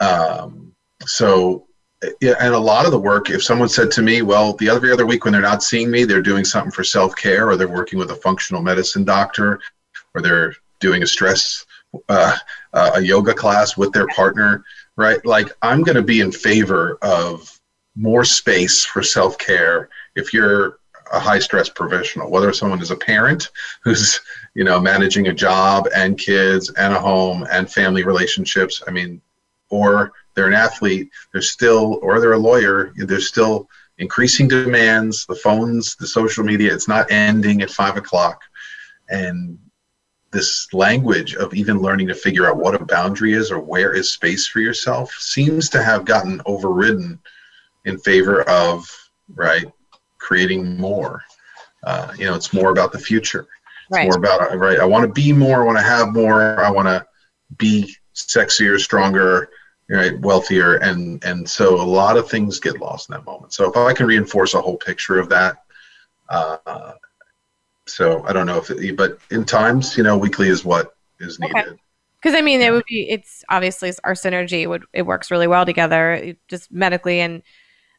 Um, so and a lot of the work, if someone said to me, well, the every other week when they're not seeing me, they're doing something for self care, or they're working with a functional medicine doctor, or they're doing a stress, uh, uh, a yoga class with their partner, right? Like, I'm going to be in favor of more space for self care if you're a high stress professional, whether someone is a parent who's, you know, managing a job and kids and a home and family relationships. I mean, or they're an athlete, they're still, or they're a lawyer, there's still increasing demands, the phones, the social media, it's not ending at five o'clock. And this language of even learning to figure out what a boundary is or where is space for yourself seems to have gotten overridden in favor of, right, creating more. Uh, you know, it's more about the future. It's Right. more about, right, I want to be more, I want to have more, I want to be sexier, stronger, right wealthier and and so a lot of things get lost in that moment so if i can reinforce a whole picture of that uh, so i don't know if it, but in times you know weekly is what is needed Because I mean, it would be. It's obviously our synergy would it works really well together, just medically. And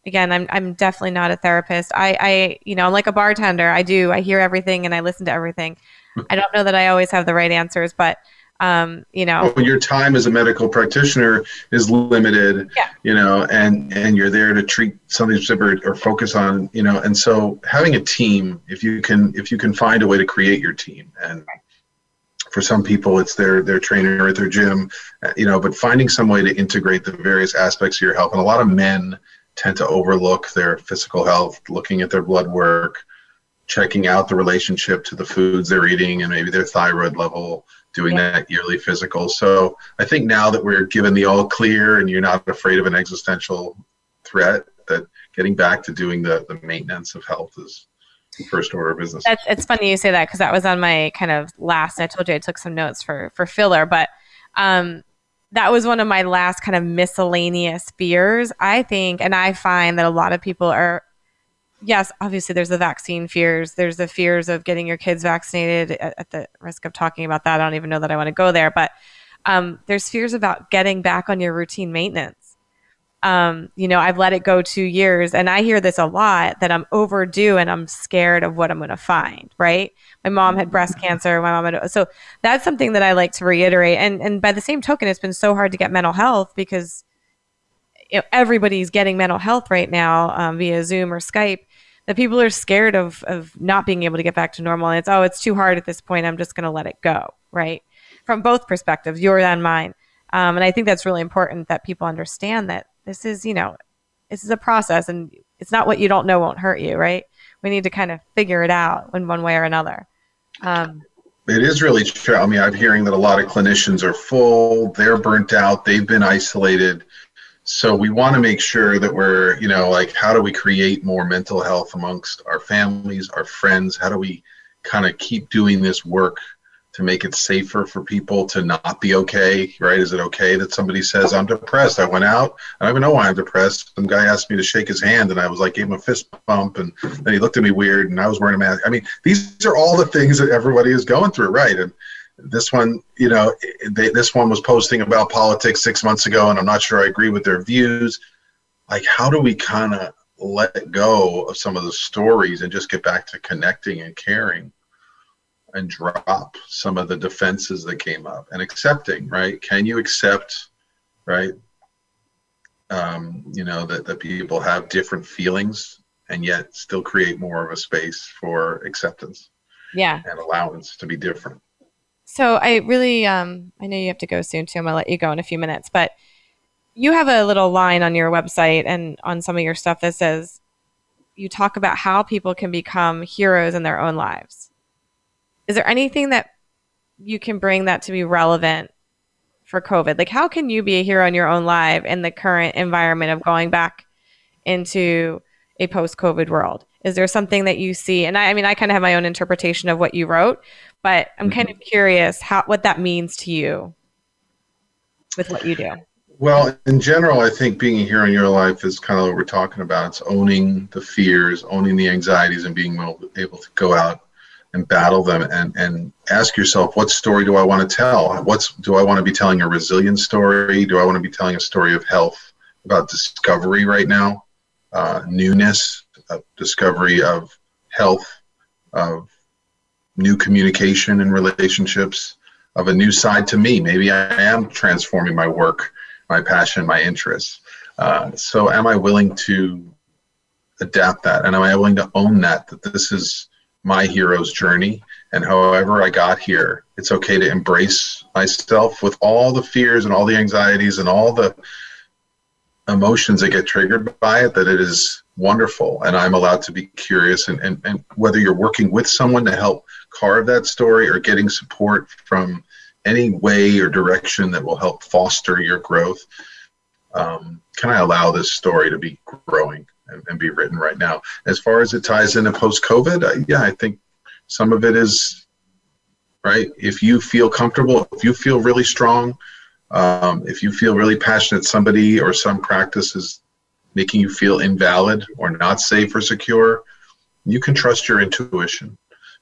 again, I'm I'm definitely not a therapist. I I you know I'm like a bartender. I do. I hear everything and I listen to everything. I don't know that I always have the right answers, but um, you know, Well, your time as a medical practitioner is limited Yeah. you know and and you're there to treat something specific or focus on you know and so having a team if you can if you can find a way to create your team and for some people it's their their trainer at their gym uh, you know but finding some way to integrate the various aspects of your health and a lot of men tend to overlook their physical health looking at their blood work checking out the relationship to the foods they're eating and maybe their thyroid level doing that yearly physical so i think now that we're given the all clear and you're not afraid of an existential threat that getting back to doing the, the maintenance of health is first order of business That's it's funny you say that because that was on my kind of last. I told you I took some notes for for filler, but um, that was one of my last kind of miscellaneous fears. I think, and I find that a lot of people are. Yes, obviously, there's the vaccine fears. There's the fears of getting your kids vaccinated. At, at the risk of talking about that, I don't even know that I want to go there. But um, there's fears about getting back on your routine maintenance um, you know, I've let it go two years, and I hear this a lot that I'm overdue and I'm scared of what I'm going to find. Right? My mom had breast cancer. My mom had so that's something that I like to reiterate. And and by the same token, it's been so hard to get mental health because you know, everybody's getting mental health right now um, via Zoom or Skype. That people are scared of of not being able to get back to normal, and it's oh, it's too hard at this point. I'm just going to let it go. Right? From both perspectives, yours and mine. Um, and I think that's really important that people understand that this is, you know, this is a process and it's not what you don't know won't hurt you, right? We need to kind of figure it out in one way or another. Um, It is really true. I mean, I'm hearing that a lot of clinicians are full, they're burnt out, they've been isolated. So we want to make sure that we're, you know, like, how do we create more mental health amongst our families, our friends? How do we kind of keep doing this work to make it safer for people to not be okay, right? Is it okay that somebody says, I'm depressed? I went out, I don't even know why I'm depressed. Some guy asked me to shake his hand, and I was like, gave him a fist bump, and then he looked at me weird, and I was wearing a mask. I mean, these are all the things that everybody is going through, right? And this one, you know, they, this one was posting about politics six months ago, and I'm not sure I agree with their views. Like, how do we kind of let go of some of the stories and just get back to connecting and caring and drop some of the defenses that came up and accepting, right? Can you accept, right? Um, you know, that, that people have different feelings and yet still create more of a space for acceptance yeah. and allowance to be different. So I really, um, I know you have to go soon too. I'm gonna let you go in a few minutes, but you have a little line on your website and on some of your stuff that says you talk about how people can become heroes in their own lives. Is there anything that you can bring that to be relevant for COVID? Like, how can you be a hero in your own life in the current environment of going back into a post COVID world? Is there something that you see? And I, I mean, I kind of have my own interpretation of what you wrote, but I'm kind of curious how what that means to you with what you do. Well, in general, I think being a hero in your life is kind of what we're talking about. It's owning the fears, owning the anxieties, and being able to go out and battle them and, and ask yourself, what story do I want to tell? What's do I want to be telling a resilient story? Do I want to be telling a story of health, about discovery right now, uh, newness, uh, discovery of health, of new communication and relationships, of a new side to me. Maybe I am transforming my work, my passion, my interests. Uh, so, am I willing to adapt that? And am I willing to own that? That this is my hero's journey. And however I got here, it's okay to embrace myself with all the fears and all the anxieties and all the emotions that get triggered by it, that it is wonderful. And I'm allowed to be curious. And, and, and whether you're working with someone to help carve that story or getting support from any way or direction that will help foster your growth, um, can I allow this story to be growing? and, and be written right now. As far as it ties into post COVID, yeah, I think some of it is right. If you feel comfortable, if you feel really strong, um, if you feel really passionate, somebody or some practice is making you feel invalid or not safe or secure, you can trust your intuition,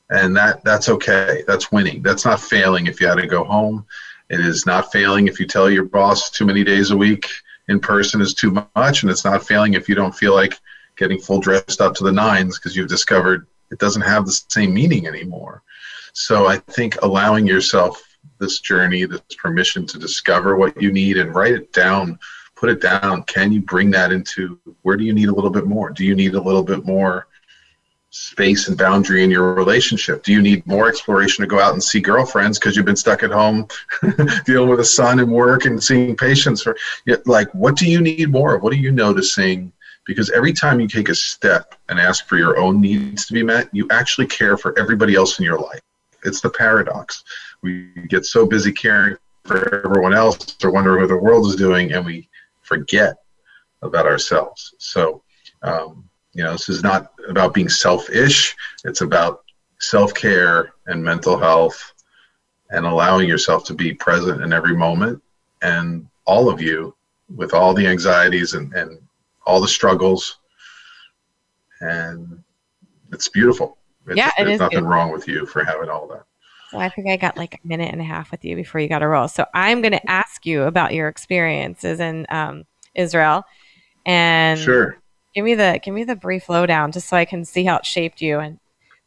and that that's okay. That's winning. That's not failing if you had to go home. It is not failing if you tell your boss too many days a week in person is too much, and it's not failing if you don't feel like getting full dressed up to the nines because you've discovered it doesn't have the same meaning anymore. So I think allowing yourself this journey, this permission to discover what you need and write it down, put it down. Can you bring that into where do you need a little bit more? Do you need a little bit more space and boundary in your relationship? Do you need more exploration to go out and see girlfriends because you've been stuck at home dealing with a son and work and seeing patients? Or like, what do you need more of? What are you noticing? Because every time you take a step and ask for your own needs to be met, you actually care for everybody else in your life. It's the paradox. We get so busy caring for everyone else or wondering what the world is doing, and we forget about ourselves. So, um, you know, this is not about being selfish. It's about self care and mental health and allowing yourself to be present in every moment. And all of you, with all the anxieties and, and all the struggles. And it's beautiful. It's, yeah, it there's nothing beautiful. wrong with you for having all that. So I think I got like a minute and a half with you before you got to roll. So I'm going to ask you about your experiences in um, Israel, and Sure. give me the give me the brief lowdown just so I can see how it shaped you. And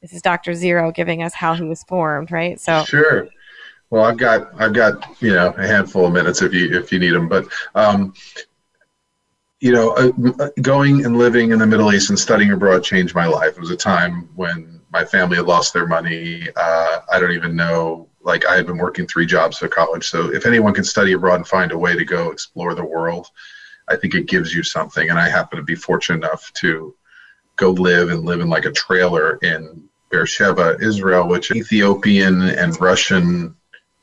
this is Dr. Zero giving us how he was formed, right? So Sure. Well, I've got I've got you know a handful of minutes if you if you need them, but um, you know, uh, going and living in the Middle East and studying abroad changed my life. It was a time when my family had lost their money. Uh, I don't even know. Like I had been working three jobs for college, so if anyone can study abroad and find a way to go explore the world, I think it gives you something. And I happen to be fortunate enough to go live and live in like a trailer in Beersheba, Israel, which Ethiopian and Russian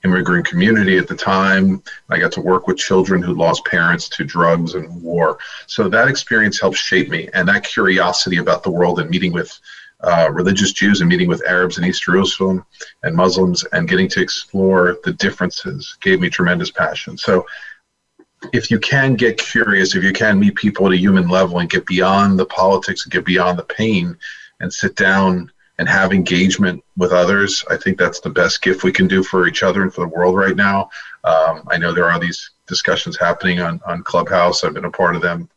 immigrant community at the time. I got to work with children who lost parents to drugs and war. So that experience helped shape me, and that curiosity about the world and meeting with uh, religious Jews and meeting with Arabs in East Jerusalem and Muslims and getting to explore the differences gave me tremendous passion. So if you can get curious, if you can meet people at a human level and get beyond the politics and get beyond the pain and sit down and have engagement with others, I think that's the best gift we can do for each other and for the world right now. Um, I know there are these discussions happening on, on Clubhouse. I've been a part of them.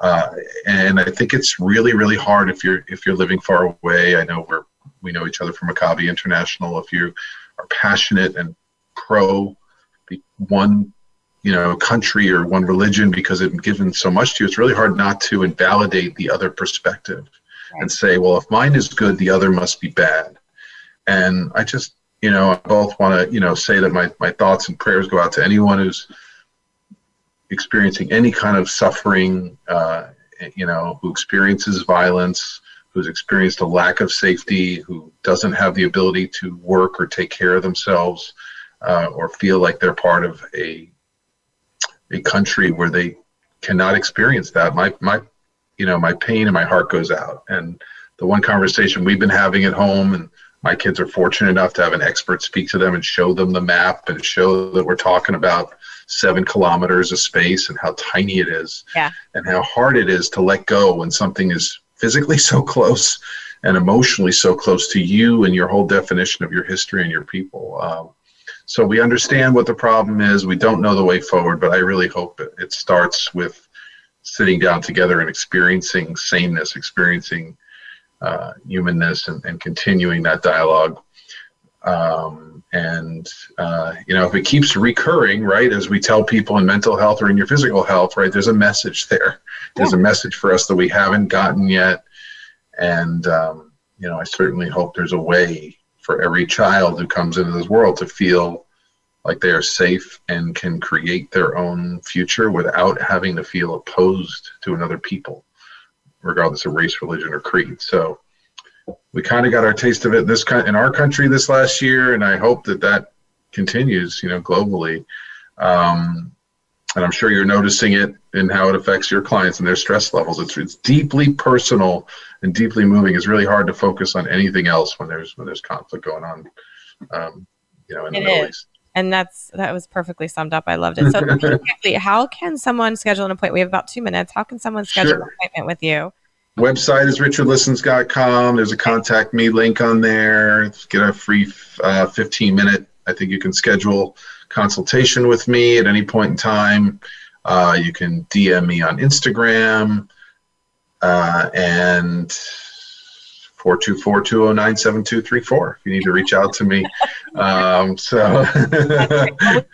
Uh, and I think it's really, really hard if you're if you're living far away. I know we're we know each other from Maccabi International. If you are passionate and pro one you know country or one religion because it's given so much to you it's really hard not to invalidate the other perspective right. and say well if mine is good the other must be bad and i just you know i both want to you know say that my, my thoughts and prayers go out to anyone who's experiencing any kind of suffering, uh, you know, who experiences violence, who's experienced a lack of safety, who doesn't have the ability to work or take care of themselves, uh, or feel like they're part of a a country where they cannot experience that. My my, you know, my pain and my heart goes out. And the one conversation we've been having at home, and my kids are fortunate enough to have an expert speak to them and show them the map and show that we're talking about seven kilometers of space and how tiny it is yeah. and how hard it is to let go when something is physically so close and emotionally so close to you and your whole definition of your history and your people. Um, so we understand what the problem is. We don't know the way forward, but I really hope it, it starts with sitting down together and experiencing sameness, experiencing uh, humanness, and, and continuing that dialogue. Um, and uh, you know, if it keeps recurring, right, as we tell people in mental health or in your physical health, right, there's a message there. There's a message for us that we haven't gotten yet, and um, you know, I certainly hope there's a way for every child who comes into this world to feel like they are safe and can create their own future without having to feel opposed to another people, regardless of race, religion, or creed. So we kind of got our taste of it in this in our country this last year, and I hope that that continues, you know, globally. Um, and I'm sure you're noticing it in how it affects your clients and their stress levels. It's it's deeply personal and deeply moving. It's really hard to focus on anything else when there's when there's conflict going on, um, you know, in the it Middle is. East. And that's that was perfectly summed up. I loved it. So quickly, how can someone schedule an appointment? We have about two minutes. How can someone schedule sure. an appointment with you? Website is richardlistens.com. There's a contact me link on there. Get a free uh, 15 minute. I think you can schedule consultation with me at any point in time. Uh, you can DM me on Instagram uh, and 424-209-7234 if you need to reach out to me. Um, so we,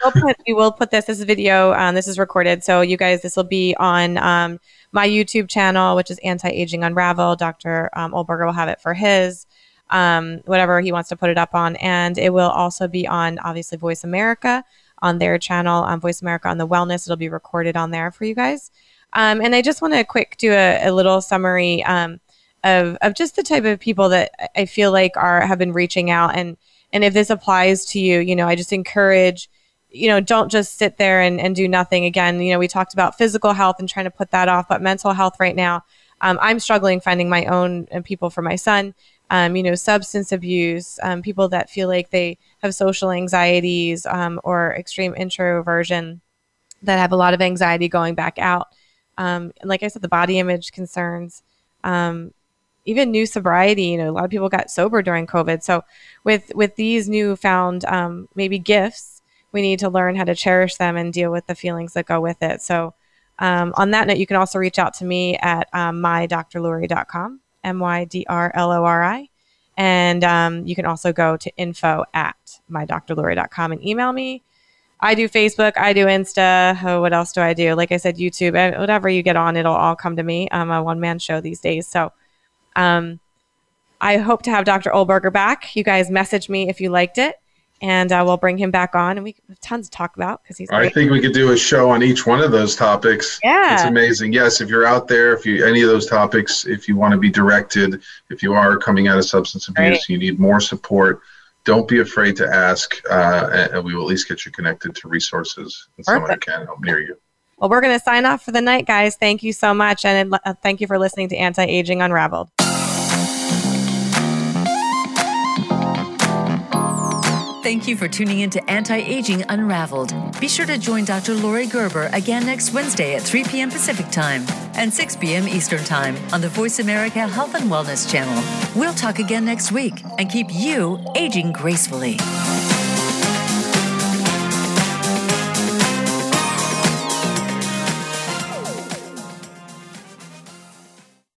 will put, we will put this, this video, um, this is recorded. So you guys, this will be on um, my YouTube channel, which is Anti-Aging Unravel. Dr. Um, Oelberger will have it for his, um, whatever he wants to put it up on. And it will also be on, obviously, Voice America on their channel, on Voice America on the Wellness. It'll be recorded on there for you guys. Um, and I just want to quick do a, a little summary um, of, of just the type of people that I feel like are have been reaching out. And, and if this applies to you, you know, I just encourage – you know, don't just sit there and, and do nothing. Again, you know, we talked about physical health and trying to put that off, but mental health right now, um, I'm struggling finding my own uh, people for my son. Um, you know, substance abuse, um, people that feel like they have social anxieties um, or extreme introversion that have a lot of anxiety going back out. Um, and like I said, the body image concerns, um, even new sobriety. You know, a lot of people got sober during COVID. So with with these newfound maybe gifts we need to learn how to cherish them and deal with the feelings that go with it. So, um, on that note, you can also reach out to me at um, mydrlori.com, M Y D R L O R I. And um, you can also go to info at mydrlori.com and email me. I do Facebook, I do Insta. Oh, what else do I do? Like I said, YouTube, eh, whatever you get on, it'll all come to me. I'm a one man show these days. So, um, I hope to have Dr. Oelberger back. You guys message me if you liked it and uh, we'll bring him back on, and we have tons to talk about because he's. Great. I think we could do a show on each one of those topics. Yeah, it's amazing. Yes, if you're out there, if you any of those topics, if you want to be directed, if you are coming out of substance abuse, right. you need more support. Don't be afraid to ask, uh, and we will at least get you connected to resources and someone who can help near you. Well, we're going to sign off for the night, guys. Thank you so much, and uh, thank you for listening to Anti Aging Unraveled. Thank you for tuning in to Anti Aging Unraveled. Be sure to join Dr. Lori Gerber again next Wednesday at 3 p.m. Pacific Time and 6 p.m. Eastern Time on the Voice America Health and Wellness Channel. We'll talk again next week and keep you aging gracefully.